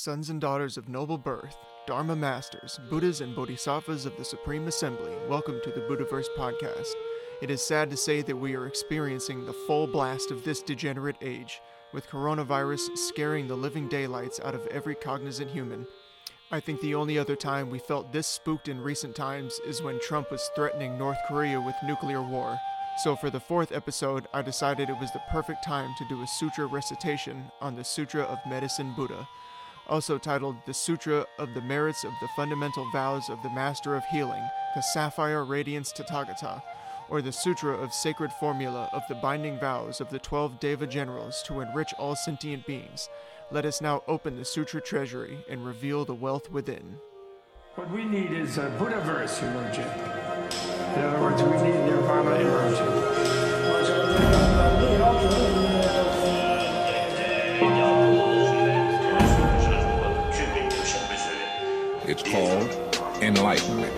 Sons and daughters of noble birth, Dharma masters, Buddhas and Bodhisattvas of the Supreme Assembly, welcome to the Buddhaverse podcast. It is sad to say that we are experiencing the full blast of this degenerate age, with coronavirus scaring the living daylights out of every cognizant human. I think the only other time we felt this spooked in recent times is when Trump was threatening North Korea with nuclear war. So, for the fourth episode, I decided it was the perfect time to do a sutra recitation on the Sutra of Medicine Buddha, also titled The Sutra of the Merits of the Fundamental Vows of the Master of Healing, the Sapphire Radiance Tathagata, or the Sutra of Sacred Formula of the Binding Vows of the Twelve Deva Generals to enrich all sentient beings. Let us now open the Sutra treasury and reveal the wealth within. What we need is a Buddhaverse emerging. In other words, we need Nirvana emerging. It's called enlightenment.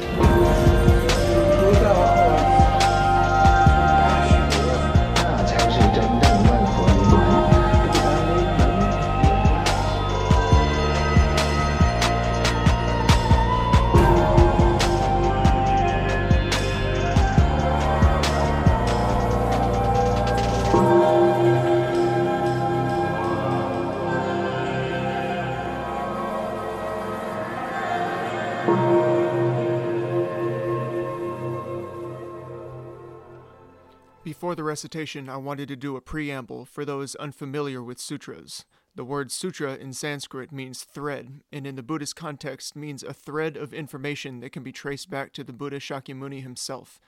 Before the recitation, I wanted to do a preamble for those unfamiliar with sutras. The word sutra in Sanskrit means thread, and in the Buddhist context means a thread of information that can be traced back to the Buddha Shakyamuni himself.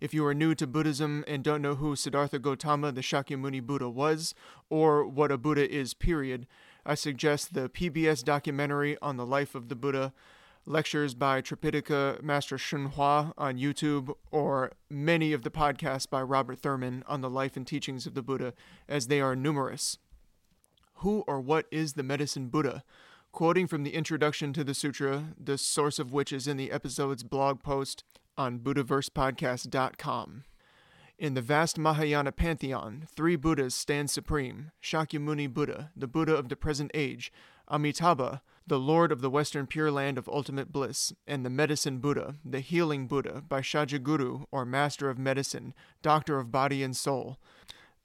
If you are new to Buddhism and don't know who Siddhartha Gautama, the Shakyamuni Buddha, was, or what a Buddha is, period, I suggest the PBS documentary on the life of the Buddha, lectures by Tripitaka Master Hsuan Hua on YouTube, or many of the podcasts by Robert Thurman on the life and teachings of the Buddha, as they are numerous. Who or what is the medicine Buddha? Quoting from the introduction to the sutra, the source of which is in the episode's blog post on BuddhaVersePodcast.com. In the vast Mahayana pantheon, three Buddhas stand supreme Shakyamuni Buddha, the Buddha of the present age, Amitabha, the Lord of the Western Pure Land of Ultimate Bliss, and the Medicine Buddha, the Healing Buddha, Bhaishajyaguru, or Master of Medicine, Doctor of Body and Soul,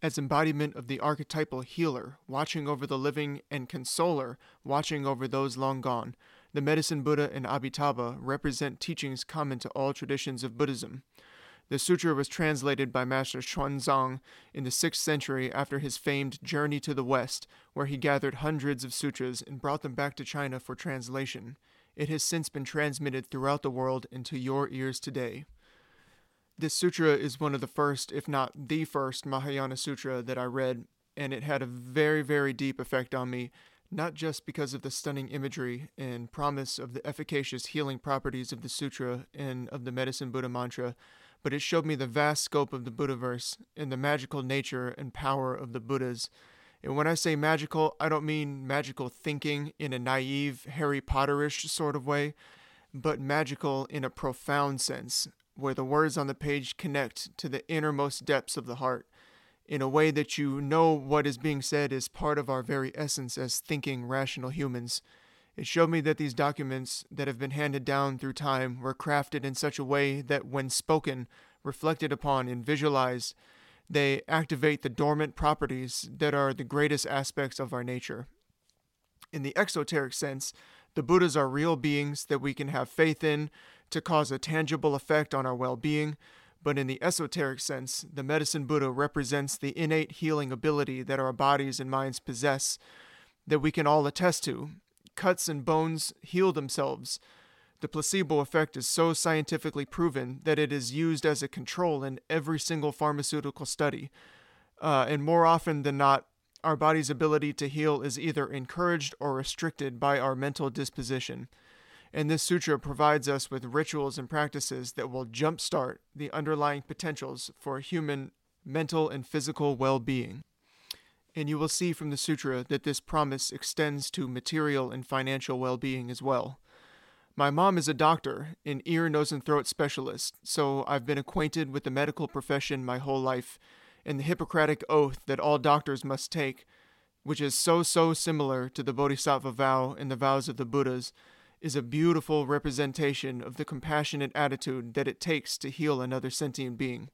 as embodiment of the archetypal healer, watching over the living, and consoler, watching over those long gone. The Medicine Buddha and Amitabha represent teachings common to all traditions of Buddhism. The sutra was translated by Master Xuanzang in the 6th century after his famed journey to the West, where he gathered hundreds of sutras and brought them back to China for translation. It has since been transmitted throughout the world and to your ears today. This sutra is one of the first, if not the first, Mahayana sutra that I read, and it had a very, very deep effect on me, not just because of the stunning imagery and promise of the efficacious healing properties of the sutra and of the Medicine Buddha mantra, but it showed me the vast scope of the Buddhaverse and the magical nature and power of the Buddhas. And when I say magical, I don't mean magical thinking in a naive, Harry Potterish sort of way, but magical in a profound sense, where the words on the page connect to the innermost depths of the heart, in a way that you know what is being said is part of our very essence as thinking, rational humans. It showed me that these documents that have been handed down through time were crafted in such a way that when spoken, reflected upon, and visualized, they activate the dormant properties that are the greatest aspects of our nature. In the exoteric sense, the Buddhas are real beings that we can have faith in to cause a tangible effect on our well being. But in the esoteric sense, the medicine Buddha represents the innate healing ability that our bodies and minds possess that we can all attest to. Cuts and bones heal themselves. The placebo effect is so scientifically proven that it is used as a control in every single pharmaceutical study. Uh, and more often than not, our body's ability to heal is either encouraged or restricted by our mental disposition. And this sutra provides us with rituals and practices that will jumpstart the underlying potentials for human mental and physical well being. And you will see from the sutra that this promise extends to material and financial well being as well. My mom is a doctor, an ear, nose, and throat specialist, so I've been acquainted with the medical profession my whole life and the Hippocratic oath that all doctors must take which is so, so similar to the Bodhisattva vow and the vows of the Buddhas, is a beautiful representation of the compassionate attitude that it takes to heal another sentient being.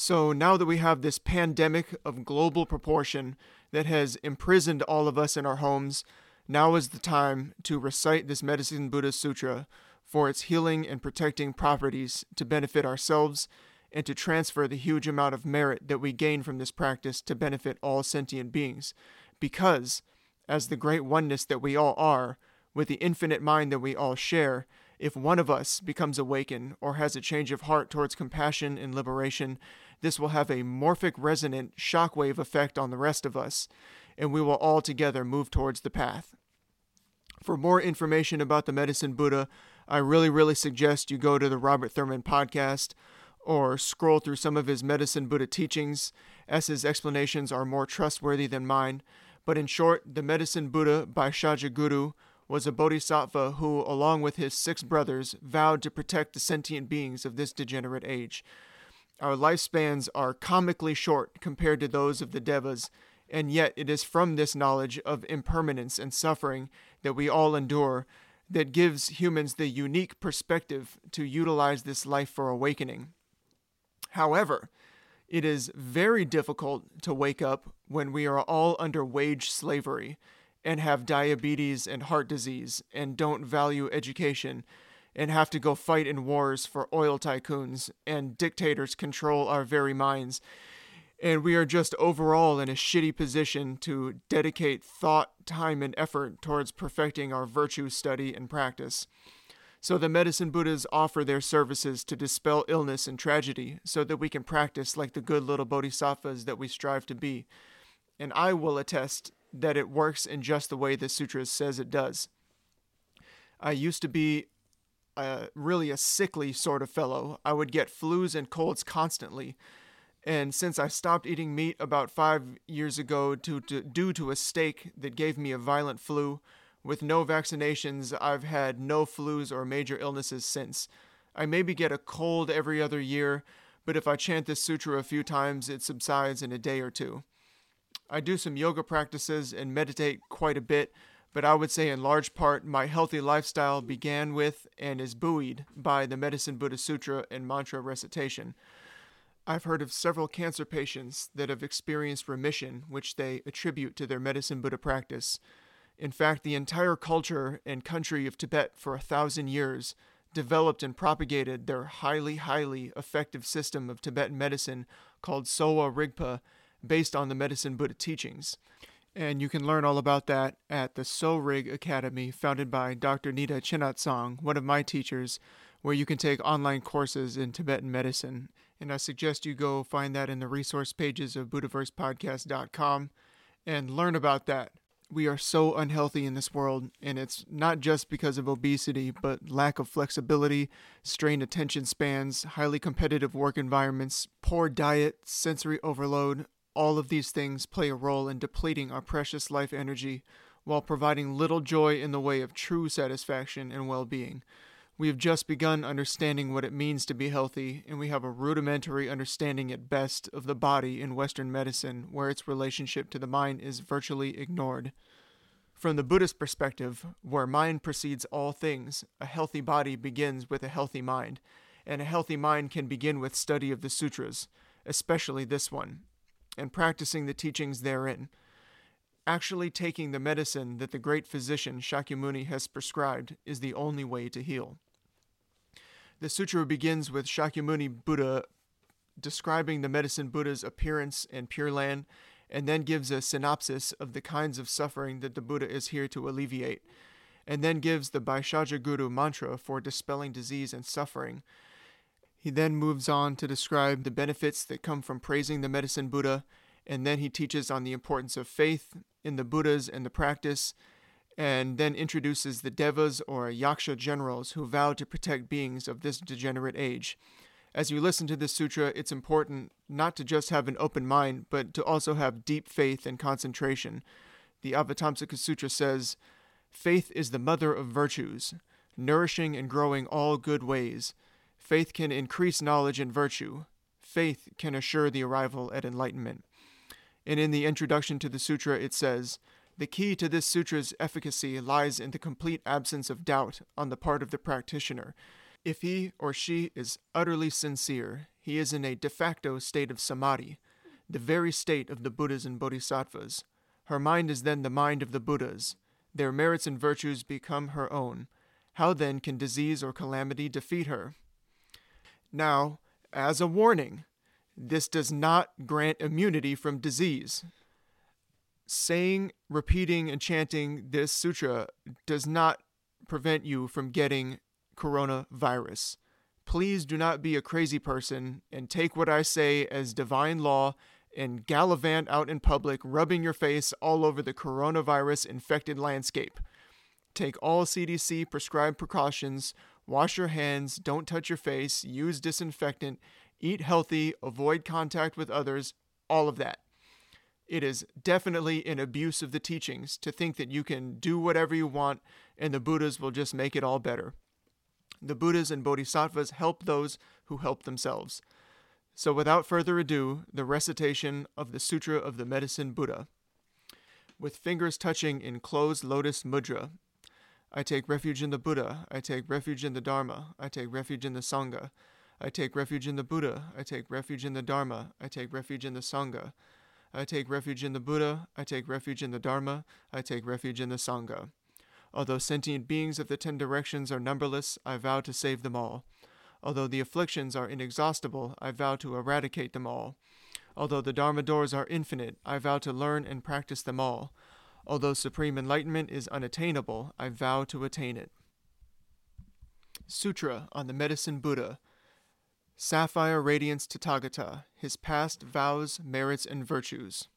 So now that we have this pandemic of global proportion that has imprisoned all of us in our homes, now is the time to recite this Medicine Buddha Sutra for its healing and protecting properties to benefit ourselves and to transfer the huge amount of merit that we gain from this practice to benefit all sentient beings. Because, as the great oneness that we all are, with the infinite mind that we all share, if one of us becomes awakened or has a change of heart towards compassion and liberation, this will have a morphic resonant shockwave effect on the rest of us, and we will all together move towards the path. For more information about the Medicine Buddha, I really, really suggest you go to the Robert Thurman podcast or scroll through some of his Medicine Buddha teachings, as his explanations are more trustworthy than mine. But in short, the Medicine Buddha Bhaishajyaguru was a bodhisattva who, along with his six brothers, vowed to protect the sentient beings of this degenerate age. Our lifespans are comically short compared to those of the Devas, and yet it is from this knowledge of impermanence and suffering that we all endure that gives humans the unique perspective to utilize this life for awakening. However, it is very difficult to wake up when we are all under wage slavery and have diabetes and heart disease and don't value education and have to go fight in wars for oil tycoons and dictators control our very minds. And we are just overall in a shitty position to dedicate thought, time, and effort towards perfecting our virtue study and practice. So the medicine Buddhas offer their services to dispel illness and tragedy so that we can practice like the good little bodhisattvas that we strive to be. And I will attest that it works in just the way the sutras says it does. I used to be really a sickly sort of fellow. I would get flus and colds constantly. And since I stopped eating meat about five years ago to, to, due to a steak that gave me a violent flu, with no vaccinations, I've had no flus or major illnesses since. I maybe get a cold every other year, but if I chant this sutra a few times, it subsides in a day or two. I do some yoga practices and meditate quite a bit, but I would say in large part my healthy lifestyle began with and is buoyed by the Medicine Buddha Sutra and mantra recitation. I've heard of several cancer patients that have experienced remission, which they attribute to their Medicine Buddha practice. In fact, the entire culture and country of Tibet for a thousand years developed and propagated their highly, highly effective system of Tibetan medicine called Sowa Rigpa, based on the Medicine Buddha teachings. And you can learn all about that at the So Rig Academy, founded by Dr. Nida Chenagtsang, one of my teachers, where you can take online courses in Tibetan medicine. And I suggest you go find that in the resource pages of BuddhaVersePodcast.com and learn about that we are so unhealthy in this world, and it's not just because of obesity, but lack of flexibility, strained attention spans, highly competitive work environments, poor diet, sensory overload. All of these things play a role in depleting our precious life energy while providing little joy in the way of true satisfaction and well being. We have just begun understanding what it means to be healthy, and we have a rudimentary understanding at best of the body in Western medicine, where its relationship to the mind is virtually ignored. From the Buddhist perspective, where mind precedes all things, a healthy body begins with a healthy mind, and a healthy mind can begin with study of the sutras, especially this one, and practicing the teachings therein. Actually, taking the medicine that the great physician Shakyamuni has prescribed is the only way to heal. The sutra begins with Shakyamuni Buddha describing the medicine Buddha's appearance and Pure Land, and then gives a synopsis of the kinds of suffering that the Buddha is here to alleviate, and then gives the Vaishyaja Guru mantra for dispelling disease and suffering. He then moves on to describe the benefits that come from praising the medicine Buddha, and then he teaches on the importance of faith in the Buddhas and the practice, and then introduces the Devas or Yaksha generals who vow to protect beings of this degenerate age. As you listen to this sutra, it's important not to just have an open mind, but to also have deep faith and concentration. The Avatamsaka Sutra says, Faith is the mother of virtues, nourishing and growing all good ways. Faith can increase knowledge and virtue. Faith can assure the arrival at enlightenment. And in the introduction to the sutra, it says, The key to this sutra's efficacy lies in the complete absence of doubt on the part of the practitioner. If he or she is utterly sincere, he is in a de facto state of samadhi, the very state of the Buddhas and Bodhisattvas. Her mind is then the mind of the Buddhas. Their merits and virtues become her own. How then can disease or calamity defeat her? Now, as a warning, this does not grant immunity from disease. Saying, repeating, and chanting this sutra does not prevent you from getting coronavirus. Please do not be a crazy person and take what I say as divine law and gallivant out in public, rubbing your face all over the coronavirus infected landscape. Take all CDC prescribed precautions, wash your hands, don't touch your face, use disinfectant, eat healthy, avoid contact with others, all of that. It is definitely an abuse of the teachings to think that you can do whatever you want and the Buddhas will just make it all better. The Buddhas and Bodhisattvas help those who help themselves. So, without further ado, the recitation of the Sutra of the Medicine Buddha. With fingers touching in closed lotus mudra, I take refuge in the Buddha. I take refuge in the Dharma. I take refuge in the Sangha. I take refuge in the Buddha. I take refuge in the Dharma. I take refuge in the Sangha. I take refuge in the Buddha. I take refuge in the Dharma. I take refuge in the Sangha. Although sentient beings of the ten directions are numberless, I vow to save them all. Although the afflictions are inexhaustible, I vow to eradicate them all. Although the Dharma doors are infinite, I vow to learn and practice them all. Although supreme enlightenment is unattainable, I vow to attain it. Sutra on the Medicine Buddha. Sapphire Radiance Tathagata, his past vows, merits, and virtues.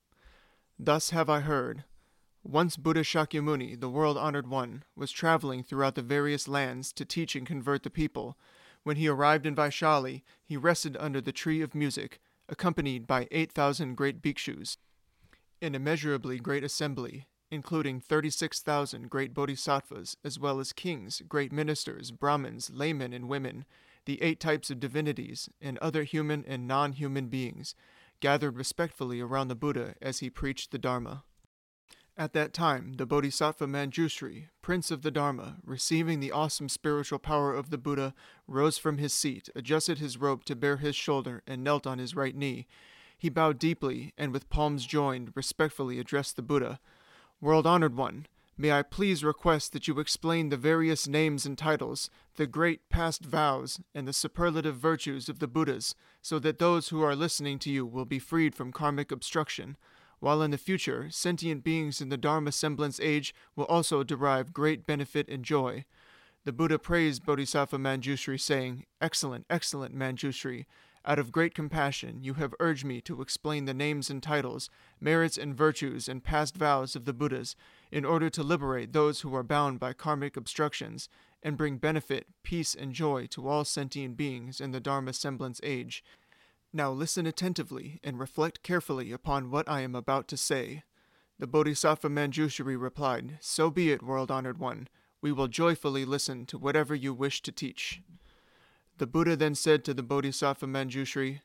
Thus have I heard. Once Buddha Shakyamuni, the world honored one, was traveling throughout the various lands to teach and convert the people. When he arrived in Vaishali, he rested under the tree of music, accompanied by 8,000 great bhikshus. An immeasurably great assembly, including 36,000 great bodhisattvas, as well as kings, great ministers, brahmins, laymen, and women, the eight types of divinities, and other human and non human beings, gathered respectfully around the Buddha as he preached the Dharma. At that time, the Bodhisattva Manjushri, prince of the Dharma, receiving the awesome spiritual power of the Buddha, rose from his seat, adjusted his robe to bare his shoulder, and knelt on his right knee. He bowed deeply, and with palms joined, respectfully addressed the Buddha. World honored one, may I please request that you explain the various names and titles, the great past vows, and the superlative virtues of the Buddhas, so that those who are listening to you will be freed from karmic obstruction while in the future, sentient beings in the Dharma semblance age will also derive great benefit and joy. The Buddha praised Bodhisattva Manjushri, saying, Excellent, excellent Manjushri. Out of great compassion, you have urged me to explain the names and titles, merits and virtues, and past vows of the Buddhas, in order to liberate those who are bound by karmic obstructions, and bring benefit, peace, and joy to all sentient beings in the Dharma semblance age. Now listen attentively and reflect carefully upon what I am about to say. The Bodhisattva Manjushri replied, So be it, world honored one. We will joyfully listen to whatever you wish to teach. The Buddha then said to the Bodhisattva Manjushri,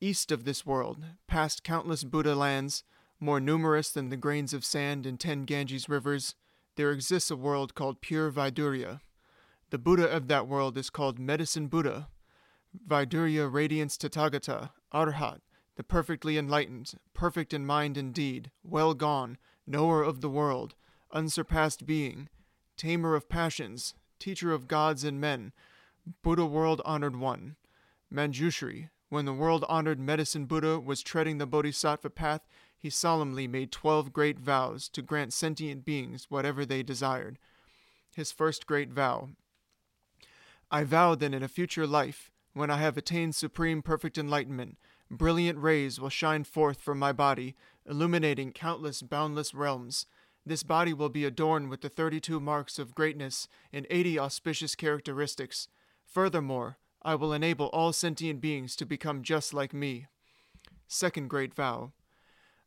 East of this world, past countless Buddha lands, more numerous than the grains of sand in ten Ganges rivers, there exists a world called pure Vaidurya. The Buddha of that world is called Medicine Buddha, Vaidurya radiance Tathagata, Arhat, the perfectly enlightened, perfect in mind and deed, well gone, knower of the world, unsurpassed being, tamer of passions, teacher of gods and men, Buddha world honored one. Manjushri, when the world honored medicine Buddha was treading the Bodhisattva path, he solemnly made twelve great vows to grant sentient beings whatever they desired. His first great vow I vow that in a future life, when I have attained supreme perfect enlightenment, brilliant rays will shine forth from my body, illuminating countless boundless realms. This body will be adorned with the 32 marks of greatness and 80 auspicious characteristics. Furthermore, I will enable all sentient beings to become just like me. Second great vow.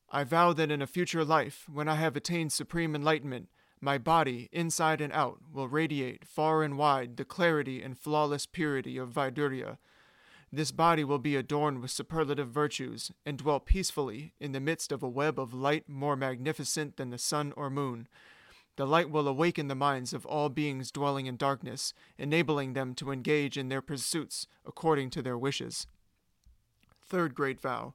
I vow that in a future life, when I have attained supreme enlightenment, my body, inside and out, will radiate far and wide the clarity and flawless purity of Vaidurya. This body will be adorned with superlative virtues, and dwell peacefully in the midst of a web of light more magnificent than the sun or moon. The light will awaken the minds of all beings dwelling in darkness, enabling them to engage in their pursuits according to their wishes. Third great vow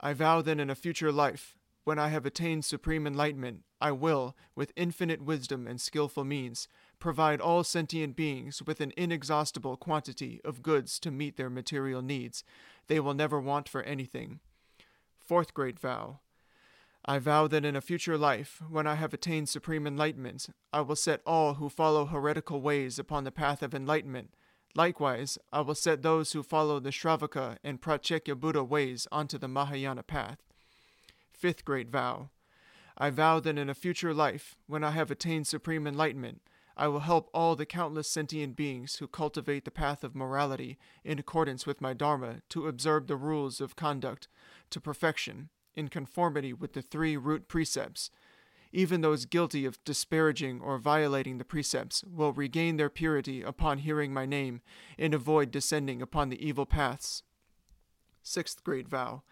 I vow that in a future life, when I have attained supreme enlightenment, I will, with infinite wisdom and skilful means, provide all sentient beings with an inexhaustible quantity of goods to meet their material needs. They will never want for anything. Fourth great vow I vow that in a future life, when I have attained supreme enlightenment, I will set all who follow heretical ways upon the path of enlightenment. Likewise, I will set those who follow the Shravaka and Pratyeka Buddha ways onto the Mahayana path. Fifth great vow I vow that in a future life, when I have attained supreme enlightenment, I will help all the countless sentient beings who cultivate the path of morality in accordance with my Dharma to observe the rules of conduct to perfection in conformity with the three root precepts. Even those guilty of disparaging or violating the precepts will regain their purity upon hearing my name and avoid descending upon the evil paths. Sixth great vow.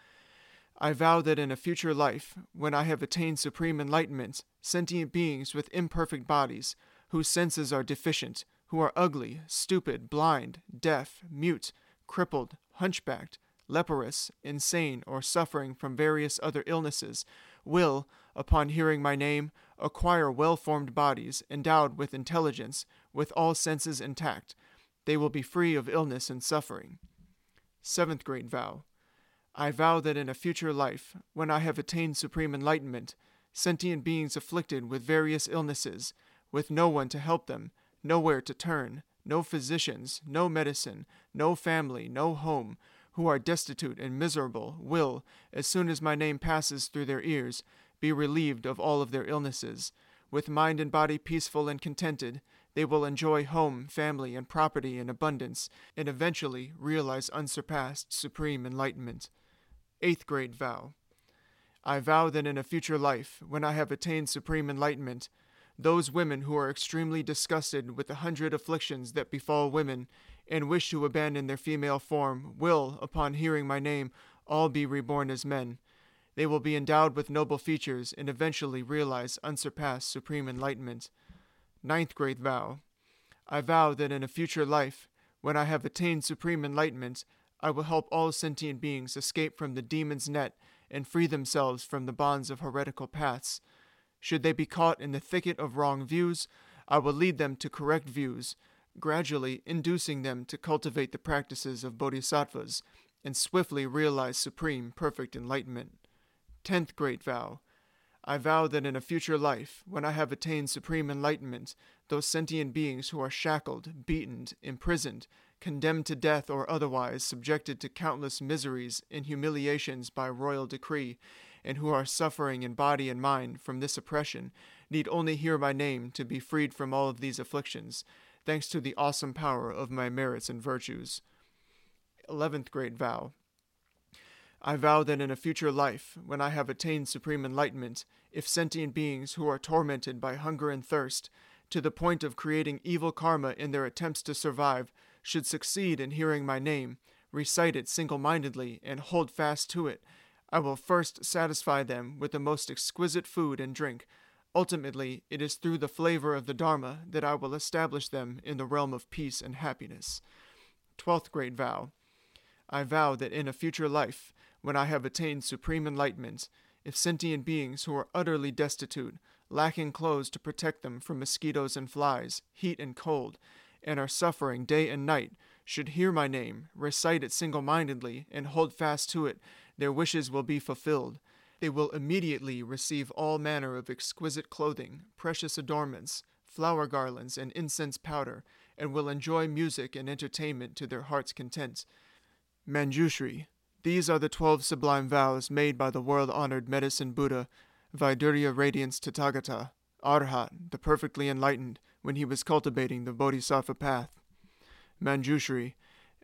I vow that in a future life, when I have attained supreme enlightenment, sentient beings with imperfect bodies, whose senses are deficient, who are ugly, stupid, blind, deaf, mute, crippled, hunchbacked, leprous, insane, or suffering from various other illnesses, will, upon hearing my name, acquire well formed bodies, endowed with intelligence, with all senses intact. They will be free of illness and suffering. Seventh great vow. I vow that in a future life, when I have attained supreme enlightenment, sentient beings afflicted with various illnesses, with no one to help them, nowhere to turn, no physicians, no medicine, no family, no home, who are destitute and miserable will, as soon as my name passes through their ears, be relieved of all of their illnesses. With mind and body peaceful and contented, they will enjoy home, family, and property in abundance, and eventually realize unsurpassed supreme enlightenment. Eighth grade vow. I vow that in a future life, when I have attained supreme enlightenment, those women who are extremely disgusted with the hundred afflictions that befall women and wish to abandon their female form will, upon hearing my name, all be reborn as men. They will be endowed with noble features and eventually realize unsurpassed supreme enlightenment. Ninth great vow. I vow that in a future life, when I have attained supreme enlightenment, I will help all sentient beings escape from the demon's net and free themselves from the bonds of heretical paths. Should they be caught in the thicket of wrong views, I will lead them to correct views gradually inducing them to cultivate the practices of bodhisattvas and swiftly realize supreme perfect enlightenment. Tenth great vow. I vow that in a future life, when I have attained supreme enlightenment, those sentient beings who are shackled, beaten, imprisoned, condemned to death or otherwise subjected to countless miseries and humiliations by royal decree, and who are suffering in body and mind from this oppression, need only hear my name to be freed from all of these afflictions thanks to the awesome power of my merits and virtues. Eleventh great vow. I vow that in a future life, when I have attained supreme enlightenment, if sentient beings who are tormented by hunger and thirst, to the point of creating evil karma in their attempts to survive, should succeed in hearing my name, recite it single mindedly, and hold fast to it, I will first satisfy them with the most exquisite food and drink Ultimately, it is through the flavor of the Dharma that I will establish them in the realm of peace and happiness. Twelfth great vow. I vow that in a future life, when I have attained supreme enlightenment, if sentient beings who are utterly destitute, lacking clothes to protect them from mosquitoes and flies, heat and cold, and are suffering day and night, should hear my name, recite it single mindedly, and hold fast to it, their wishes will be fulfilled they will immediately receive all manner of exquisite clothing, precious adornments, flower garlands, and incense powder, and will enjoy music and entertainment to their heart's content. Manjushri. These are the twelve sublime vows made by the world honored medicine Buddha, Vaidurya Radiance Tathagata, Arhat, the perfectly enlightened, when he was cultivating the Bodhisattva path. Manjushri.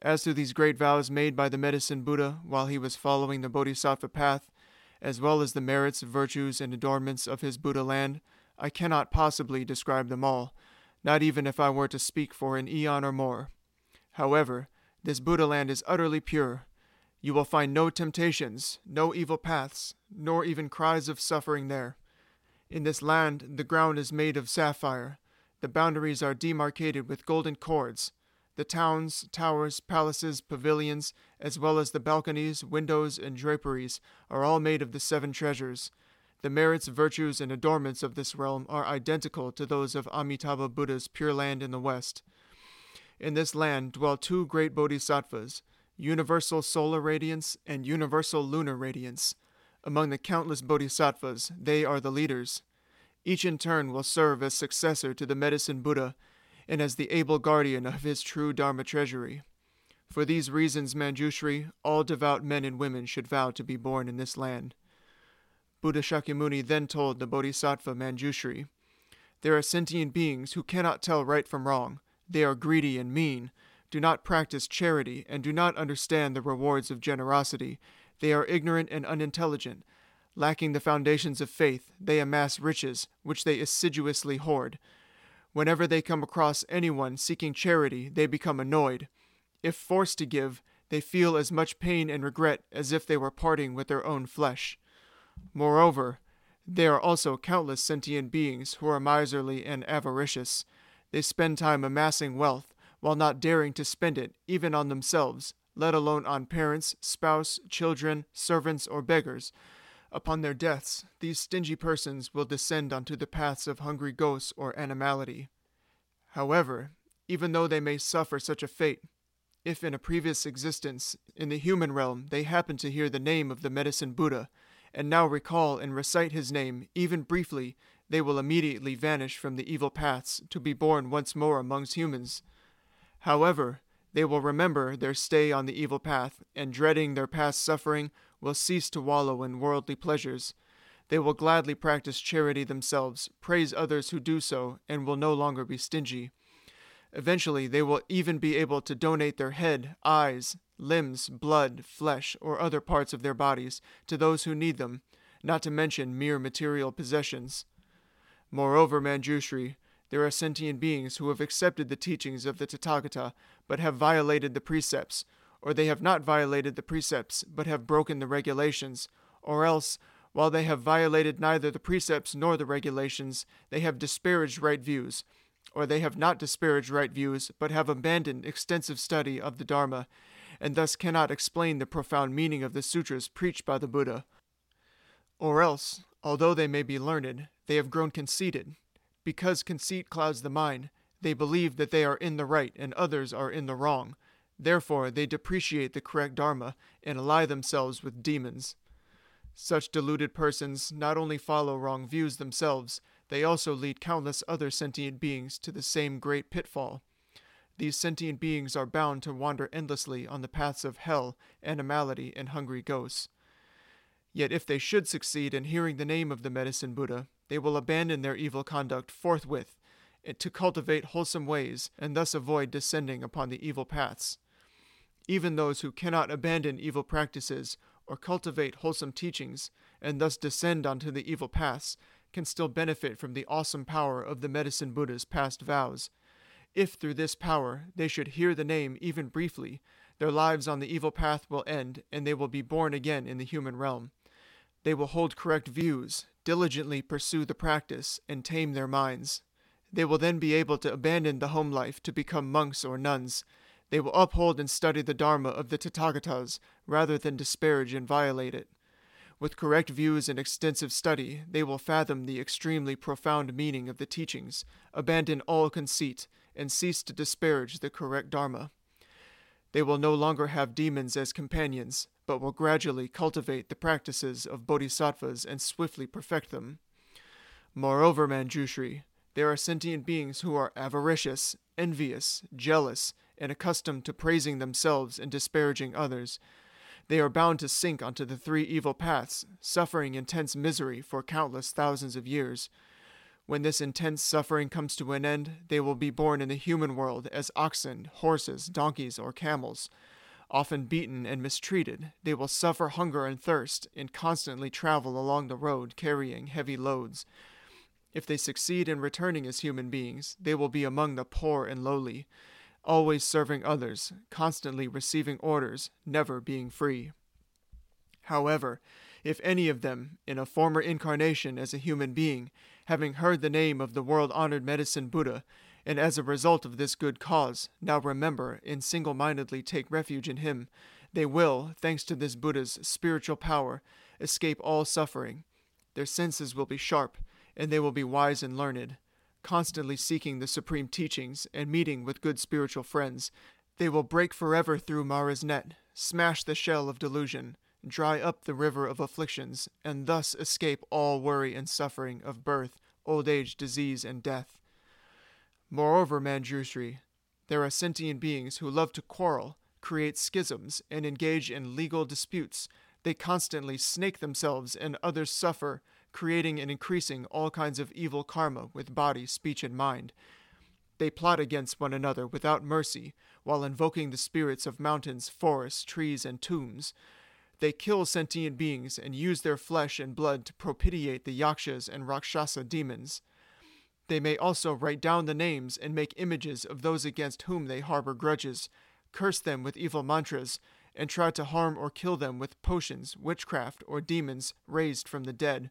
As to these great vows made by the medicine Buddha while he was following the Bodhisattva path, as well as the merits, virtues, and adornments of his Buddha land, I cannot possibly describe them all, not even if I were to speak for an eon or more. However, This Buddha land is utterly pure. You will find no temptations, no evil paths, nor even cries of suffering there. In this land, the ground is made of sapphire. The boundaries are demarcated with golden cords. The towns, towers, palaces, pavilions, as well as the balconies, windows, and draperies, are all made of the seven treasures. The merits, virtues, and adornments of this realm are identical to those of Amitabha Buddha's pure land in the west. In this land dwell two great bodhisattvas, universal solar radiance and universal lunar radiance. Among the countless bodhisattvas, they are the leaders. Each in turn will serve as successor to the medicine Buddha and as the able guardian of his true Dharma treasury. For these reasons, Manjushri, all devout men and women should vow to be born in this land. Buddha Shakyamuni then told the Bodhisattva Manjushri, There are sentient beings who cannot tell right from wrong. They are greedy and mean, do not practice charity, and do not understand the rewards of generosity. They are ignorant and unintelligent. Lacking the foundations of faith, they amass riches, which they assiduously hoard. Whenever they come across anyone seeking charity, they become annoyed. If forced to give, they feel as much pain and regret as if they were parting with their own flesh. Moreover, there are also countless sentient beings who are miserly and avaricious. They spend time amassing wealth, while not daring to spend it even on themselves, let alone on parents, spouse, children, servants, or beggars. Upon their deaths, these stingy persons will descend onto the paths of hungry ghosts or animality. However, even though they may suffer such a fate, if in a previous existence in the human realm they happen to hear the name of the medicine Buddha, and now recall and recite his name, even briefly, they will immediately vanish from the evil paths to be born once more amongst humans. However, they will remember their stay on the evil path, and dreading their past suffering, will cease to wallow in worldly pleasures. They will gladly practice charity themselves, praise others who do so, and will no longer be stingy. Eventually, they will even be able to donate their head, eyes, limbs, blood, flesh, or other parts of their bodies to those who need them, not to mention mere material possessions. Moreover, Manjushri, there are sentient beings who have accepted the teachings of the Tathagata but have violated the precepts, or they have not violated the precepts but have broken the regulations, or else, while they have violated neither the precepts nor the regulations, they have disparaged right views, or they have not disparaged right views but have abandoned extensive study of the Dharma, and thus cannot explain the profound meaning of the sutras preached by the Buddha. Or else, although they may be learned, they have grown conceited, because conceit clouds the mind, they believe that they are in the right and others are in the wrong. Therefore, they depreciate the correct Dharma and ally themselves with demons. Such deluded persons not only follow wrong views themselves, they also lead countless other sentient beings to the same great pitfall. These sentient beings are bound to wander endlessly on the paths of hell, animality, and hungry ghosts. Yet if they should succeed in hearing the name of the medicine Buddha, they will abandon their evil conduct forthwith to cultivate wholesome ways and thus avoid descending upon the evil paths. Even those who cannot abandon evil practices or cultivate wholesome teachings and thus descend onto the evil paths can still benefit from the awesome power of the medicine Buddha's past vows. If through this power they should hear the name even briefly, their lives on the evil path will end and they will be born again in the human realm. They will hold correct views, diligently pursue the practice, and tame their minds. They will then be able to abandon the home life to become monks or nuns. They will uphold and study the Dharma of the Tathagatas rather than disparage and violate it. With correct views and extensive study, they will fathom the extremely profound meaning of the teachings, abandon all conceit, and cease to disparage the correct Dharma. They will no longer have demons as companions, but will gradually cultivate the practices of bodhisattvas and swiftly perfect them. Moreover, Manjushri, there are sentient beings who are avaricious, envious, jealous, and accustomed to praising themselves and disparaging others. They are bound to sink onto the three evil paths, suffering intense misery for countless thousands of years. When this intense suffering comes to an end, they will be born in the human world as oxen, horses, donkeys, or camels. Often beaten and mistreated, they will suffer hunger and thirst and constantly travel along the road carrying heavy loads. If they succeed in returning as human beings, they will be among the poor and lowly. Always serving others, constantly receiving orders, never being free. However, if any of them, in a former incarnation as a human being, having heard the name of the world honored medicine Buddha, and as a result of this good cause, now remember and single mindedly take refuge in him, they will, thanks to this Buddha's spiritual power, escape all suffering. Their senses will be sharp, and they will be wise and learned. Constantly seeking the supreme teachings and meeting with good spiritual friends, they will break forever through Mara's net, smash the shell of delusion, dry up the river of afflictions, and thus escape all worry and suffering of birth, old age, disease, and death. Moreover, Manjushri, there are sentient beings who love to quarrel, create schisms, and engage in legal disputes. They constantly snake themselves and others suffer, creating and increasing all kinds of evil karma with body, speech, and mind. They plot against one another without mercy, while invoking the spirits of mountains, forests, trees, and tombs. They kill sentient beings and use their flesh and blood to propitiate the yakshas and rakshasa demons. They may also write down the names and make images of those against whom they harbor grudges, curse them with evil mantras, and try to harm or kill them with potions, witchcraft, or demons raised from the dead.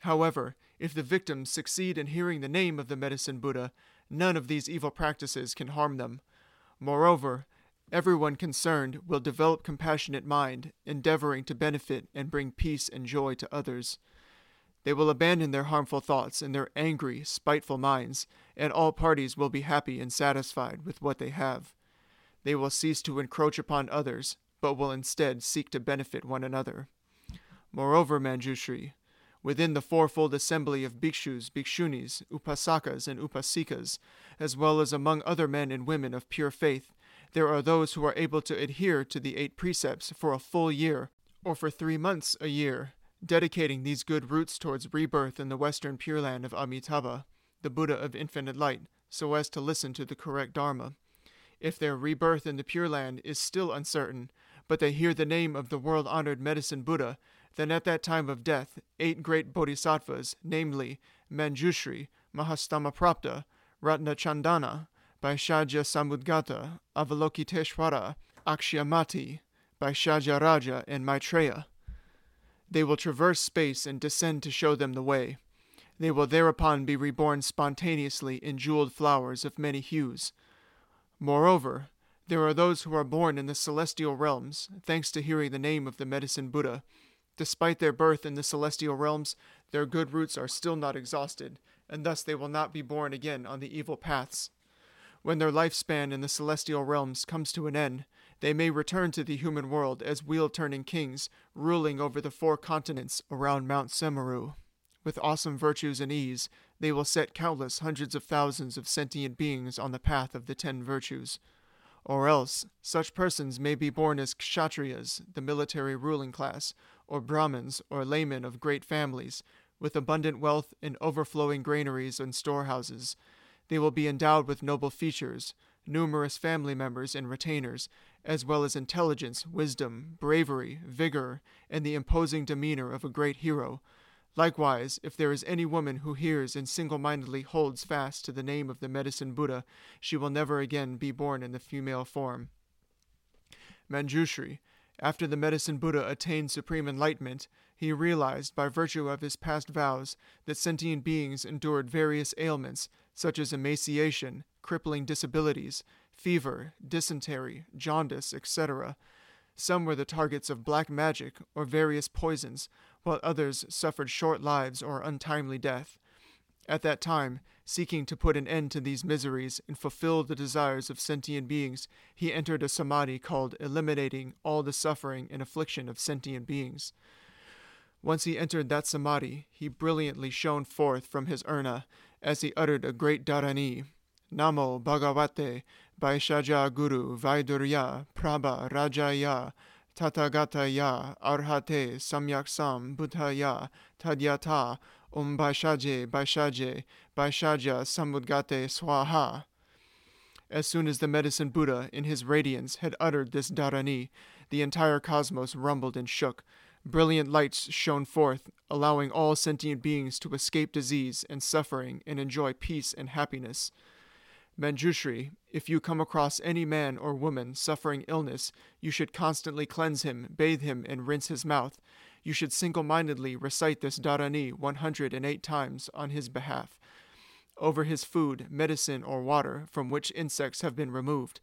However, if the victims succeed in hearing the name of the medicine Buddha, none of these evil practices can harm them. Moreover, everyone concerned will develop compassionate mind, endeavoring to benefit and bring peace and joy to others. They will abandon their harmful thoughts and their angry, spiteful minds, and all parties will be happy and satisfied with what they have. They will cease to encroach upon others, but will instead seek to benefit one another. Moreover, Manjushri, within the fourfold assembly of bhikshus, bhikshunis, upasakas, and upasikas, as well as among other men and women of pure faith, there are those who are able to adhere to the eight precepts for a full year, or for three months a year, dedicating these good roots towards rebirth in the western Pure Land of Amitabha, the Buddha of infinite light, so as to listen to the correct Dharma. If their rebirth in the Pure Land is still uncertain, but they hear the name of the world honored medicine Buddha, then at that time of death, eight great bodhisattvas, namely Manjushri, Mahastamaprapta, Ratnachandana, Vaishajya Samudgata, Avalokiteshvara, Akshayamati, Vaishajya Raja, and Maitreya. They will traverse space and descend to show them the way. They will thereupon be reborn spontaneously in jeweled flowers of many hues. Moreover, there are those who are born in the celestial realms, thanks to hearing the name of the medicine Buddha. Despite their birth in the celestial realms, their good roots are still not exhausted, and thus they will not be born again on the evil paths. When their lifespan in the celestial realms comes to an end, they may return to the human world as wheel turning kings, ruling over the four continents around Mount Sumeru. With awesome virtues and ease, they will set countless hundreds of thousands of sentient beings on the path of the ten virtues. Or else, such persons may be born as kshatriyas, the military ruling class, or brahmins, or laymen of great families, with abundant wealth and overflowing granaries and storehouses. They will be endowed with noble features, numerous family members and retainers, as well as intelligence, wisdom, bravery, vigor, and the imposing demeanor of a great hero. Likewise, if there is any woman who hears and single mindedly holds fast to the name of the medicine Buddha, she will never again be born in the female form. Manjushri, after the medicine Buddha attained supreme enlightenment, he realized, by virtue of his past vows, that sentient beings endured various ailments, such as emaciation, crippling disabilities, fever, dysentery, jaundice, etc. Some were the targets of black magic or various poisons, while others suffered short lives or untimely death. At that time, seeking to put an end to these miseries and fulfill the desires of sentient beings, he entered a samadhi called Eliminating All the Suffering and Affliction of Sentient Beings. Once he entered that samadhi, he brilliantly shone forth from his urna as he uttered a great dharani. Namo Bhagavate Vaishaja Guru Vaidurya Prabha Rajaya Tathagataya Arhate Samyaksam Buddhaya Tadyata Om Vaishaje Vaishaje Vaishaja Samudgate Swaha. As soon as the medicine Buddha, in his radiance, had uttered this dharani, the entire cosmos rumbled and shook. Brilliant lights shone forth, allowing all sentient beings to escape disease and suffering and enjoy peace and happiness. Manjushri, if you come across any man or woman suffering illness, you should constantly cleanse him, bathe him, and rinse his mouth. You should single mindedly recite this Dharani 108 times on his behalf. Over his food, medicine, or water from which insects have been removed.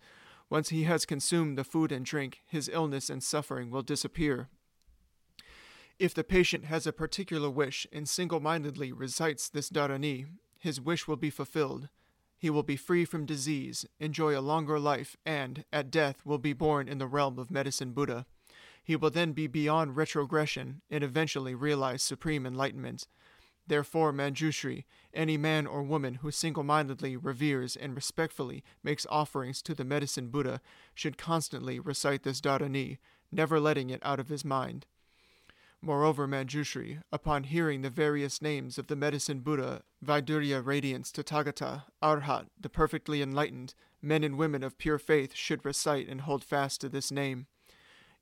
Once he has consumed the food and drink, his illness and suffering will disappear. If the patient has a particular wish and single mindedly recites this Dharani, his wish will be fulfilled. He will be free from disease, enjoy a longer life, and, at death, will be born in the realm of Medicine Buddha. He will then be beyond retrogression and eventually realize supreme enlightenment. Therefore, Manjushri, any man or woman who single mindedly reveres and respectfully makes offerings to the Medicine Buddha should constantly recite this Dharani, never letting it out of his mind. Moreover, Manjushri, upon hearing the various names of the medicine Buddha, Vaidurya radiance, Tathagata, Arhat, the perfectly enlightened, men and women of pure faith should recite and hold fast to this name.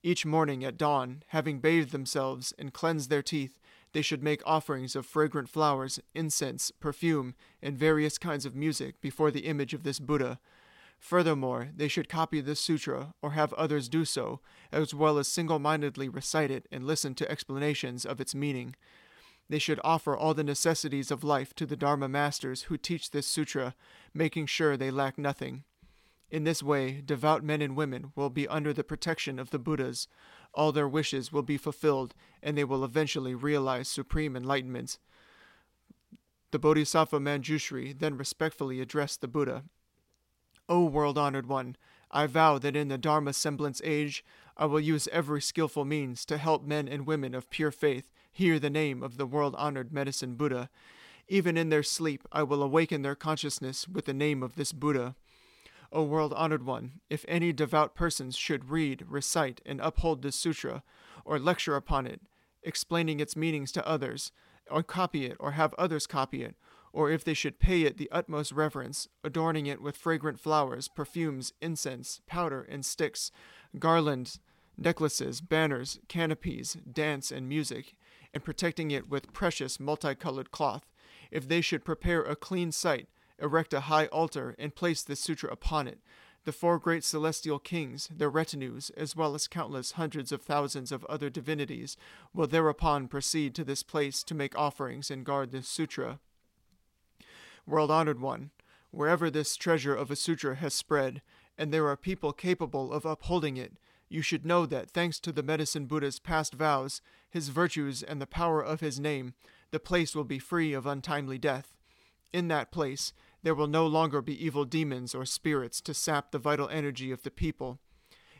Each morning at dawn, having bathed themselves and cleansed their teeth, they should make offerings of fragrant flowers, incense, perfume, and various kinds of music before the image of this Buddha, Furthermore, they should copy this sutra or have others do so, as well as single mindedly recite it and listen to explanations of its meaning. They should offer all the necessities of life to the Dharma masters who teach this sutra, making sure they lack nothing. In this way, devout men and women will be under the protection of the Buddhas. All their wishes will be fulfilled, and they will eventually realize supreme enlightenment. The Bodhisattva Manjushri then respectfully addressed the Buddha O world honored one, I vow that in the Dharma semblance age I will use every skilful means to help men and women of pure faith hear the name of the world honored medicine Buddha. Even in their sleep, I will awaken their consciousness with the name of this Buddha. O world honored one, if any devout persons should read, recite, and uphold this sutra, or lecture upon it, explaining its meanings to others, or copy it, or have others copy it, or if they should pay it the utmost reverence, adorning it with fragrant flowers, perfumes, incense, powder, and sticks, garlands, necklaces, banners, canopies, dance, and music, and protecting it with precious multicolored cloth, if they should prepare a clean site, erect a high altar, and place this sutra upon it, the four great celestial kings, their retinues, as well as countless hundreds of thousands of other divinities, will thereupon proceed to this place to make offerings and guard this sutra world honored one, wherever this treasure of a sutra has spread, and there are people capable of upholding it, you should know that thanks to the medicine Buddha's past vows, his virtues, and the power of his name, the place will be free of untimely death. In that place, there will no longer be evil demons or spirits to sap the vital energy of the people.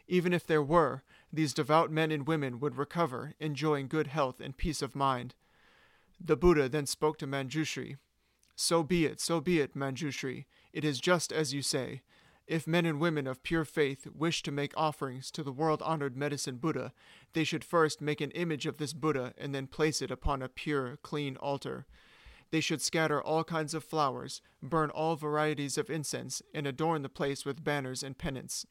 Even if there were, these devout men and women would recover, enjoying good health and peace of mind. The Buddha then spoke to Manjushri, so be it, so be it, Manjushri. It is just as you say. If men and women of pure faith wish to make offerings to the world honored medicine Buddha, they should first make an image of this Buddha and then place it upon a pure, clean altar. They should scatter all kinds of flowers, burn all varieties of incense, and adorn the place with banners and pennants.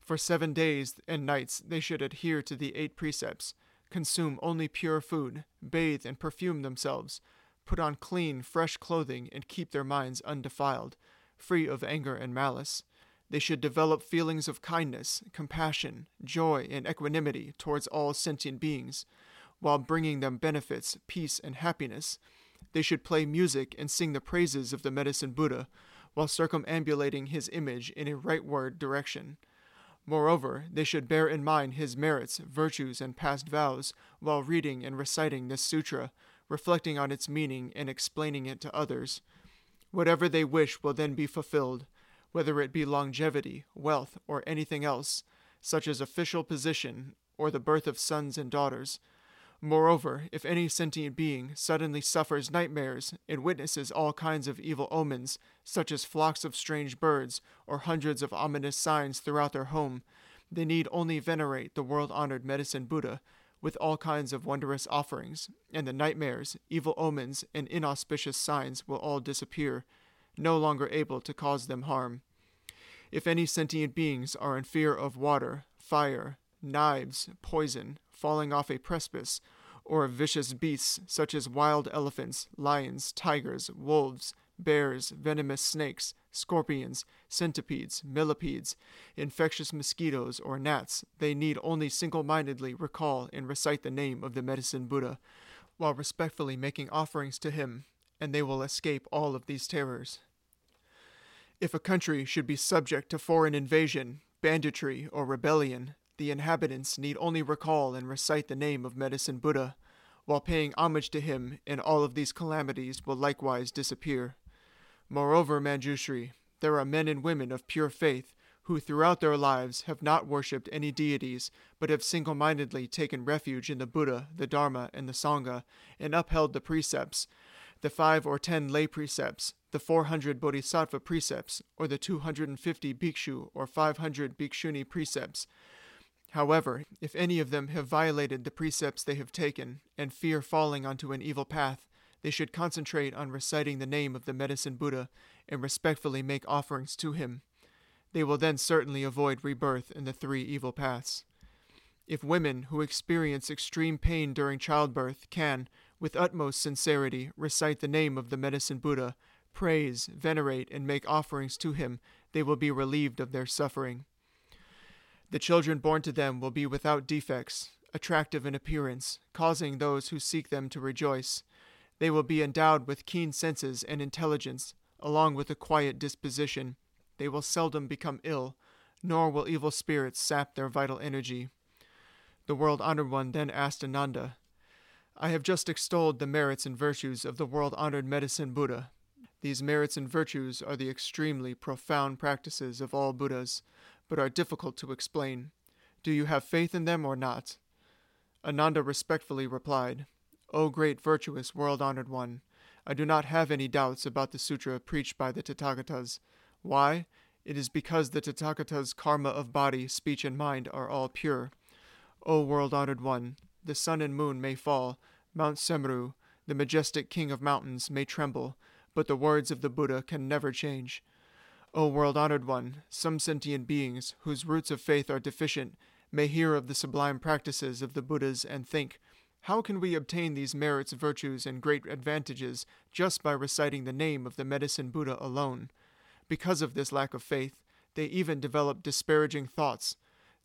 For seven days and nights they should adhere to the eight precepts, consume only pure food, bathe and perfume themselves, put on clean, fresh clothing, and keep their minds undefiled, free of anger and malice. They should develop feelings of kindness, compassion, joy, and equanimity towards all sentient beings, while bringing them benefits, peace, and happiness. They should play music and sing the praises of the medicine Buddha, while circumambulating his image in a rightward direction. Moreover, they should bear in mind his merits, virtues, and past vows while reading and reciting this sutra, reflecting on its meaning and explaining it to others. Whatever they wish will then be fulfilled, whether it be longevity, wealth, or anything else, such as official position or the birth of sons and daughters. Moreover, if any sentient being suddenly suffers nightmares and witnesses all kinds of evil omens, such as flocks of strange birds or hundreds of ominous signs throughout their home, they need only venerate the world honored medicine Buddha with all kinds of wondrous offerings, and the nightmares, evil omens, and inauspicious signs will all disappear, no longer able to cause them harm. If any sentient beings are in fear of water, fire, knives, poison, falling off a precipice, or vicious beasts such as wild elephants, lions, tigers, wolves, bears, venomous snakes, scorpions, centipedes, millipedes, infectious mosquitoes, or gnats, they need only single mindedly recall and recite the name of the medicine Buddha, while respectfully making offerings to him, and they will escape all of these terrors. If a country should be subject to foreign invasion, banditry, or rebellion, the inhabitants need only recall and recite the name of Medicine Buddha, while paying homage to him, and all of these calamities will likewise disappear. Moreover, Manjushri, there are men and women of pure faith who throughout their lives have not worshipped any deities, but have single mindedly taken refuge in the Buddha, the Dharma, and the Sangha, and upheld the precepts, the five or ten lay precepts, the four hundred bodhisattva precepts, or the two hundred and fifty bhikshu or five hundred bhikshuni precepts. However, if any of them have violated the precepts they have taken, and fear falling onto an evil path, they should concentrate on reciting the name of the medicine Buddha and respectfully make offerings to him. They will then certainly avoid rebirth in the three evil paths. If women who experience extreme pain during childbirth can, with utmost sincerity, recite the name of the medicine Buddha, praise, venerate, and make offerings to him, they will be relieved of their suffering. The children born to them will be without defects, attractive in appearance, causing those who seek them to rejoice. They will be endowed with keen senses and intelligence, along with a quiet disposition. They will seldom become ill, nor will evil spirits sap their vital energy. The world honored one then asked Ananda, I have just extolled the merits and virtues of the world honored medicine Buddha. These merits and virtues are the extremely profound practices of all Buddhas, but are difficult to explain. Do you have faith in them or not? Ananda respectfully replied, O great virtuous world honored one, I do not have any doubts about the sutra preached by the Tathagatas. Why? It is because the Tathagatas' karma of body, speech, and mind are all pure. O world honored one, the sun and moon may fall, Mount Sumeru, the majestic king of mountains, may tremble, but the words of the Buddha can never change. O world honored one, some sentient beings, whose roots of faith are deficient, may hear of the sublime practices of the Buddhas and think, how can we obtain these merits, virtues, and great advantages just by reciting the name of the medicine Buddha alone? Because of this lack of faith, they even develop disparaging thoughts,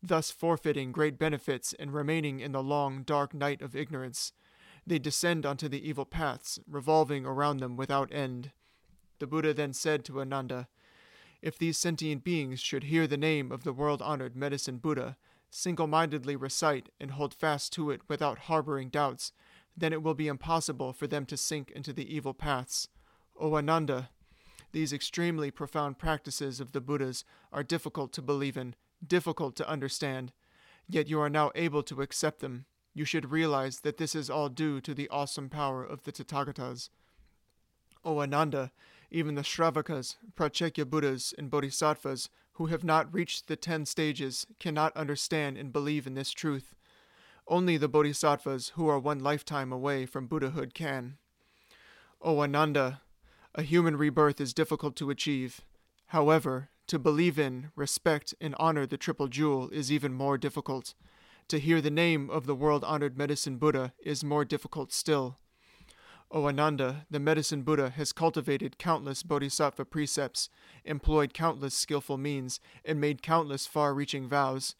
thus forfeiting great benefits and remaining in the long, dark night of ignorance. They descend onto the evil paths, revolving around them without end. The Buddha then said to Ananda, If these sentient beings should hear the name of the world honored medicine Buddha, single mindedly recite and hold fast to it without harboring doubts, then it will be impossible for them to sink into the evil paths. O Ananda, these extremely profound practices of the Buddhas are difficult to believe in, difficult to understand, yet you are now able to accept them. You should realize that this is all due to the awesome power of the Tathagatas. O Ananda, even the Shravakas, Pratyeka Buddhas, and Bodhisattvas who have not reached the ten stages cannot understand and believe in this truth. Only the Bodhisattvas who are one lifetime away from Buddhahood can. O Ananda, a human rebirth is difficult to achieve. However, to believe in, respect, and honor the Triple Jewel is even more difficult. To hear the name of the world honored medicine Buddha is more difficult still. O Ananda, the medicine Buddha has cultivated countless bodhisattva precepts, employed countless skillful means, and made countless far reaching vows.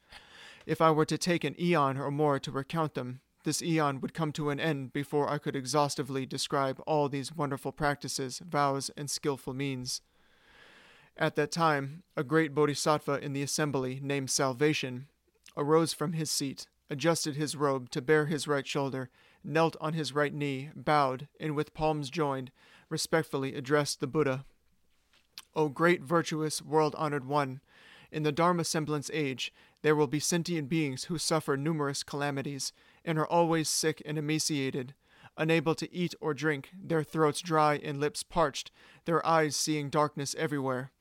If I were to take an eon or more to recount them, this eon would come to an end before I could exhaustively describe all these wonderful practices, vows, and skillful means. At that time, a great bodhisattva in the assembly, named Salvation, arose from his seat, adjusted his robe to bare his right shoulder, knelt on his right knee, bowed, and with palms joined, respectfully addressed the Buddha. O great, virtuous, world honored one, in the Dharma semblance age, there will be sentient beings who suffer numerous calamities and are always sick and emaciated, unable to eat or drink, their throats dry and lips parched, their eyes seeing darkness everywhere.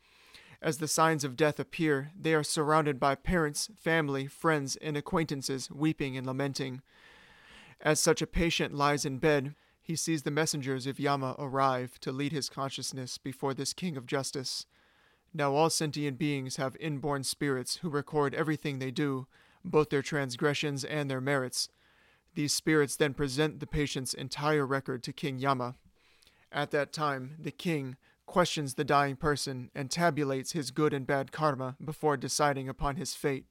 As the signs of death appear, they are surrounded by parents, family, friends, and acquaintances weeping and lamenting. As such a patient lies in bed, he sees the messengers of Yama arrive to lead his consciousness before this king of justice. Now all sentient beings have inborn spirits who record everything they do, both their transgressions and their merits. These spirits then present the patient's entire record to King Yama. At that time, the king, questions the dying person, and tabulates his good and bad karma before deciding upon his fate.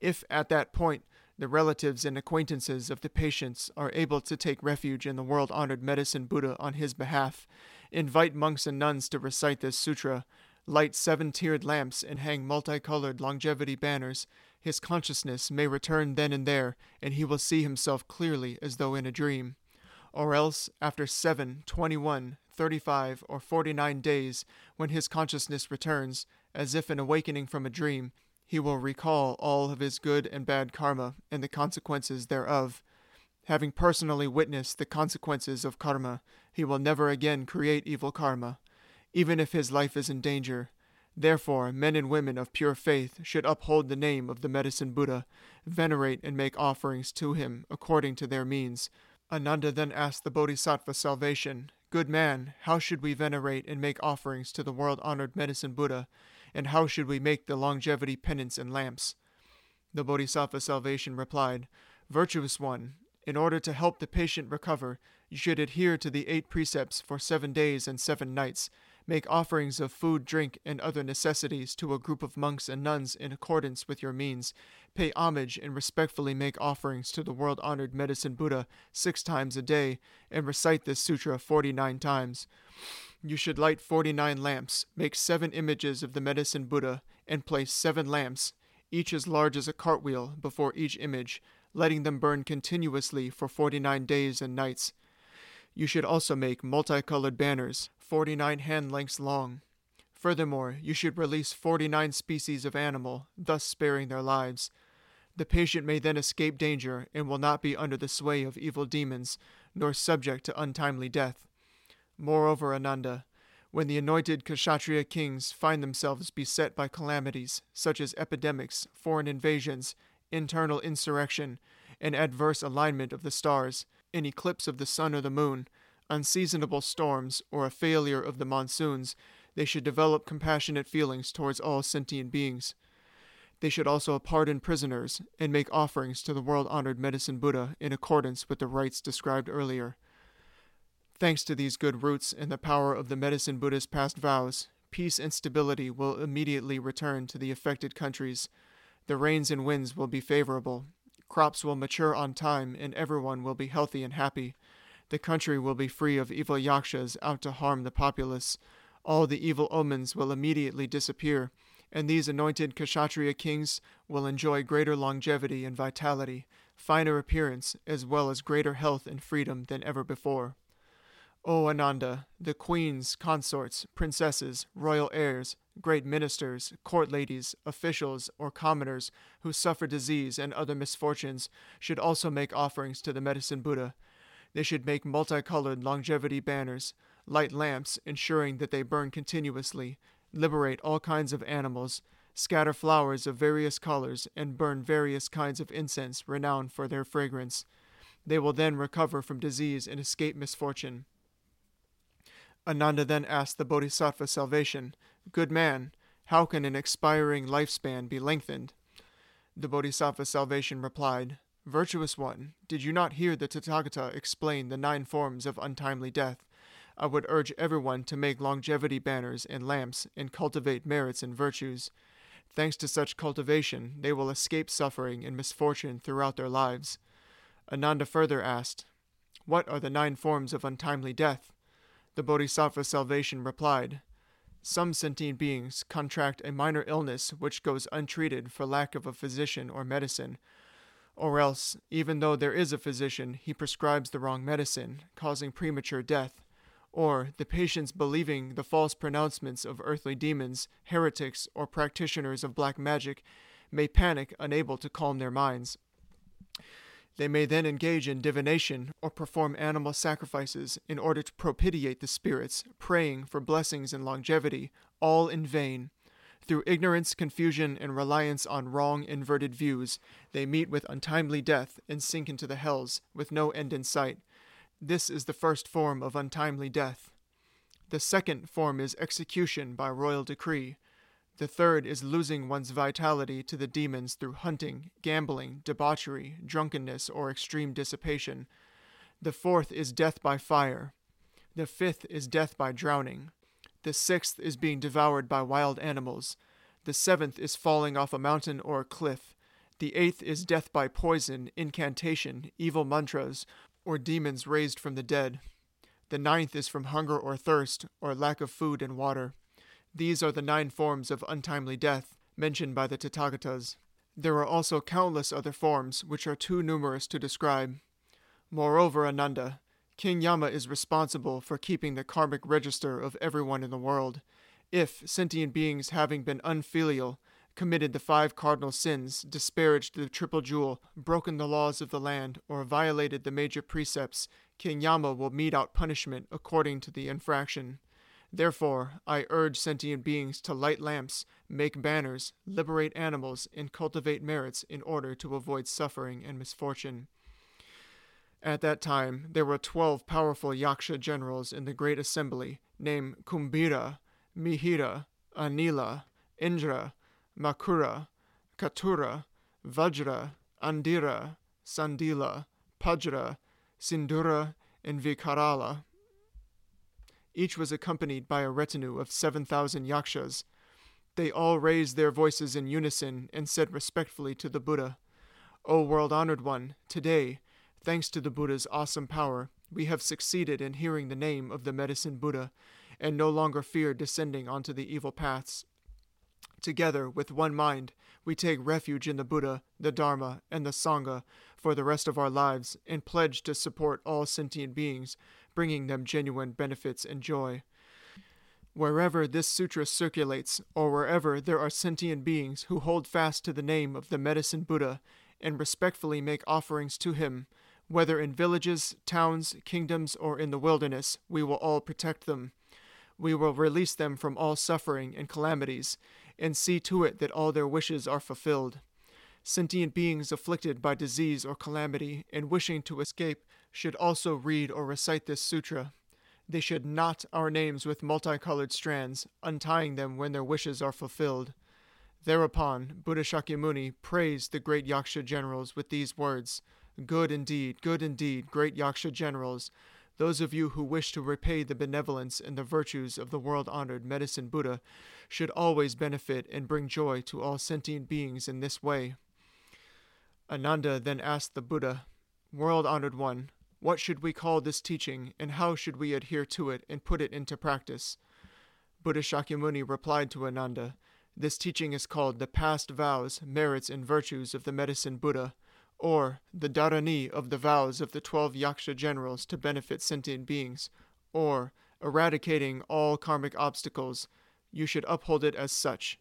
If at that point the relatives and acquaintances of the patients are able to take refuge in the world honored medicine Buddha on his behalf, invite monks and nuns to recite this sutra, light seven tiered lamps, and hang multicolored longevity banners, his consciousness may return then and there, and he will see himself clearly as though in a dream. Or else, after seven, twenty one, 35 or 49 days, when his consciousness returns, as if in awakening from a dream, he will recall all of his good and bad karma and the consequences thereof. Having personally witnessed the consequences of karma, he will never again create evil karma, even if his life is in danger. Therefore, men and women of pure faith should uphold the name of the medicine Buddha, venerate and make offerings to him according to their means. Ananda then asked the Bodhisattva salvation, Good man, how should we venerate and make offerings to the world honored medicine Buddha, and how should we make the longevity penance and lamps? The Bodhisattva salvation replied, Virtuous one, in order to help the patient recover, you should adhere to the eight precepts for seven days and seven nights Make offerings of food, drink, and other necessities to a group of monks and nuns in accordance with your means. Pay homage and respectfully make offerings to the world honored medicine Buddha six times a day, and recite this sutra 49 times. You should light 49 lamps, make seven images of the medicine Buddha, and place seven lamps, each as large as a cartwheel, before each image, letting them burn continuously for 49 days and nights. You should also make multicolored banners, 49 hand lengths long. Furthermore, you should release 49 species of animal, thus sparing their lives. The patient may then escape danger and will not be under the sway of evil demons, nor subject to untimely death. Moreover, Ananda, when the anointed Kshatriya kings find themselves beset by calamities, such as epidemics, foreign invasions, internal insurrection, an adverse alignment of the stars, an eclipse of the sun or the moon, unseasonable storms, or a failure of the monsoons, they should develop compassionate feelings towards all sentient beings. They should also pardon prisoners and make offerings to the world honored medicine Buddha in accordance with the rites described earlier. Thanks to these good roots and the power of the medicine Buddha's past vows, peace and stability will immediately return to the affected countries. The rains and winds will be favorable, crops will mature on time, and everyone will be healthy and happy. The country will be free of evil yakshas out to harm the populace. All the evil omens will immediately disappear, and these anointed Kshatriya kings will enjoy greater longevity and vitality, finer appearance, as well as greater health and freedom than ever before. O Ananda, the queens, consorts, princesses, royal heirs, great ministers, court ladies, officials, or commoners who suffer disease and other misfortunes should also make offerings to the medicine Buddha they should make multicolored longevity banners, light lamps, ensuring that they burn continuously, liberate all kinds of animals, scatter flowers of various colors, and burn various kinds of incense renowned for their fragrance. They will then recover from disease and escape misfortune. Ananda then asked the Bodhisattva salvation, Good man, how can an expiring lifespan be lengthened? The Bodhisattva salvation replied, Virtuous one, did you not hear the Tathagata explain the nine forms of untimely death? I would urge everyone to make longevity banners and lamps and cultivate merits and virtues. Thanks to such cultivation, they will escape suffering and misfortune throughout their lives. Ananda further asked, What are the nine forms of untimely death? The Bodhisattva Salvation replied, Some sentient beings contract a minor illness which goes untreated for lack of a physician or medicine or else, even though there is a physician, he prescribes the wrong medicine, causing premature death, or the patients believing the false pronouncements of earthly demons, heretics, or practitioners of black magic may panic, unable to calm their minds. They may then engage in divination or perform animal sacrifices in order to propitiate the spirits, praying for blessings and longevity, all in vain. Through ignorance, confusion, and reliance on wrong, inverted views, they meet with untimely death and sink into the hells with no end in sight. This is the first form of untimely death. The second form is execution by royal decree. The third is losing one's vitality to the demons through hunting, gambling, debauchery, drunkenness, or extreme dissipation. The fourth is death by fire. The fifth is death by drowning. The sixth is being devoured by wild animals. The seventh is falling off a mountain or a cliff. The eighth is death by poison, incantation, evil mantras, or demons raised from the dead. The ninth is from hunger or thirst, or lack of food and water. These are the nine forms of untimely death mentioned by the Tathagatas. There are also countless other forms, which are too numerous to describe. Moreover, Ananda, King Yama is responsible for keeping the karmic register of everyone in the world. If sentient beings, having been unfilial, committed the five cardinal sins, disparaged the triple jewel, broken the laws of the land, or violated the major precepts, King Yama will mete out punishment according to the infraction. Therefore, I urge sentient beings to light lamps, make banners, liberate animals, and cultivate merits in order to avoid suffering and misfortune. At that time, there were twelve powerful Yaksha generals in the great assembly, named Kumbhira, Mihira, Anila, Indra, Makura, Katura, Vajra, Andira, Sandila, Pajra, Sindura, and Vikarala. Each was accompanied by a retinue of seven thousand yakshas. They all raised their voices in unison and said respectfully to the Buddha, O world honored one, today, thanks to the Buddha's awesome power, we have succeeded in hearing the name of the medicine Buddha and no longer fear descending onto the evil paths. Together, with one mind, we take refuge in the Buddha, the Dharma, and the Sangha for the rest of our lives and pledge to support all sentient beings, bringing them genuine benefits and joy. Wherever this sutra circulates, or wherever there are sentient beings who hold fast to the name of the medicine Buddha and respectfully make offerings to him, whether in villages, towns, kingdoms, or in the wilderness, we will all protect them. We will release them from all suffering and calamities, and see to it that all their wishes are fulfilled. Sentient beings afflicted by disease or calamity and wishing to escape should also read or recite this sutra. They should knot our names with multicolored strands, untying them when their wishes are fulfilled. Thereupon, Buddha Shakyamuni praised the great Yaksha generals with these words Good indeed, good indeed, great Yaksha generals. Those of you who wish to repay the benevolence and the virtues of the world honored medicine Buddha should always benefit and bring joy to all sentient beings in this way. Ananda then asked the Buddha, World honored one, what should we call this teaching, and how should we adhere to it and put it into practice? Buddha Shakyamuni replied to Ananda, This teaching is called the past vows, merits, and virtues of the medicine Buddha, or the dharani of the vows of the twelve yaksha generals to benefit sentient beings, or eradicating all karmic obstacles. You should uphold it as such.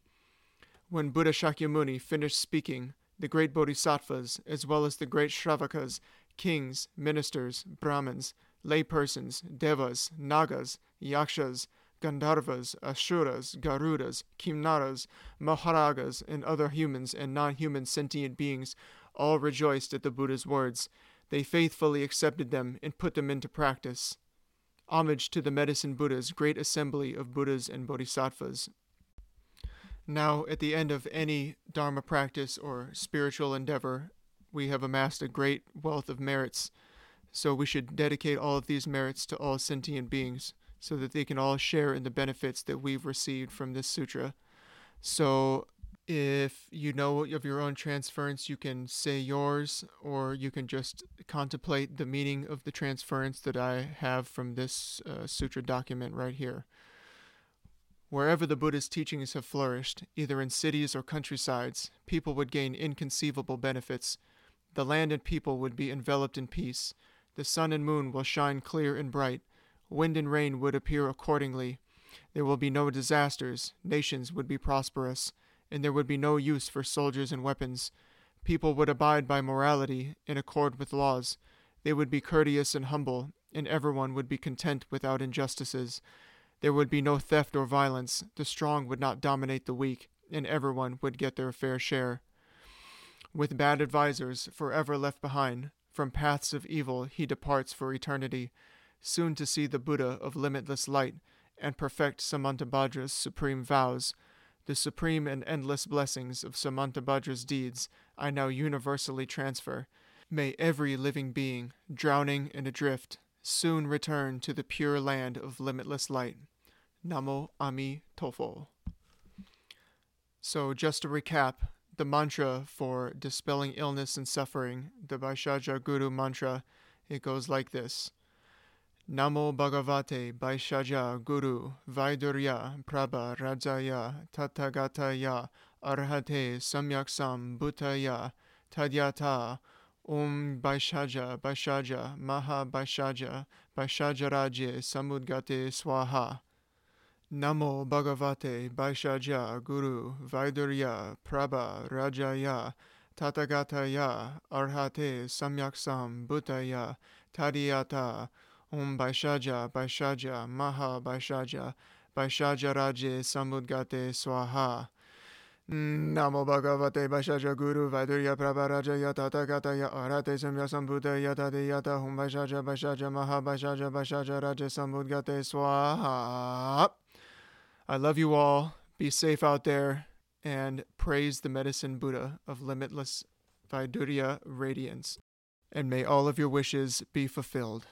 When Buddha Shakyamuni finished speaking, the great bodhisattvas, as well as the great shravakas, kings, ministers, brahmins, laypersons, devas, nagas, yakshas, Gandharvas, Asuras, Garudas, Kimnaras, Mahoragas, and other humans and non human sentient beings all rejoiced at the Buddha's words. They faithfully accepted them and put them into practice. Homage to the Medicine Buddha's great assembly of Buddhas and Bodhisattvas. Now, at the end of any Dharma practice or spiritual endeavor, we have amassed a great wealth of merits. So we should dedicate all of these merits to all sentient beings so that they can all share in the benefits that we've received from this sutra. So if you know of your own transference, you can say yours, or you can just contemplate the meaning of the transference that I have from this uh, sutra document right here. Wherever the Buddha's teachings have flourished, either in cities or countrysides, people would gain inconceivable benefits. The land and people would be enveloped in peace. The sun and moon will shine clear and bright. Wind and rain would appear accordingly. There will be no disasters. Nations would be prosperous and there would be no use for soldiers and weapons. People would abide by morality in accord with laws. They would be courteous and humble, and everyone would be content without injustices. There would be no theft or violence. The strong would not dominate the weak, and everyone would get their fair share. With bad advisers forever left behind, from paths of evil he departs for eternity, soon to see the Buddha of limitless light and perfect Samantabhadra's supreme vows the supreme and endless blessings of Samantabhadra's deeds I now universally transfer. May every living being, drowning and adrift, soon return to the pure land of limitless light. Namo Ami Tofo. So, just to recap, the mantra for dispelling illness and suffering, the Bhaishajya Guru mantra, it goes like this. Namo Bhagavate Bhaishajya Guru Vaidurya Prabha Rajaya Tathagataya Arhate Samyaksam Bhutaya Tadyata Om Bhaishajya Bhaishajya Maha Bhaishajya Samudgate Swaha Namo Bhagavate Bhaishajya Guru Vaidurya Prabha Rajaya Tathagataya Arhate Samyaksam Bhutaya Tadiyata Om Bhaishajya Bhaishajya Maha Bhaishajya Bhaishajya Raje Samudgate Swaha. Namo Bhagavate Bhaishajya Guru Vaidurya Prabha Rajaya Tathagataya Arhate Samyaksam Bhutaya Tadiyata Om Bhaishajya Bhaishajya Maha Bhaishajya Raje Samudgate Swaha I love you all. Be safe out there and praise the medicine Buddha of limitless Vaidurya radiance. And may all of your wishes be fulfilled.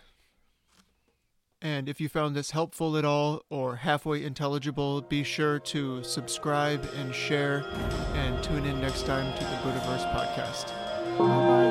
And if you found this helpful at all or halfway intelligible, be sure to subscribe and share and tune in next time to the Buddhaverse podcast.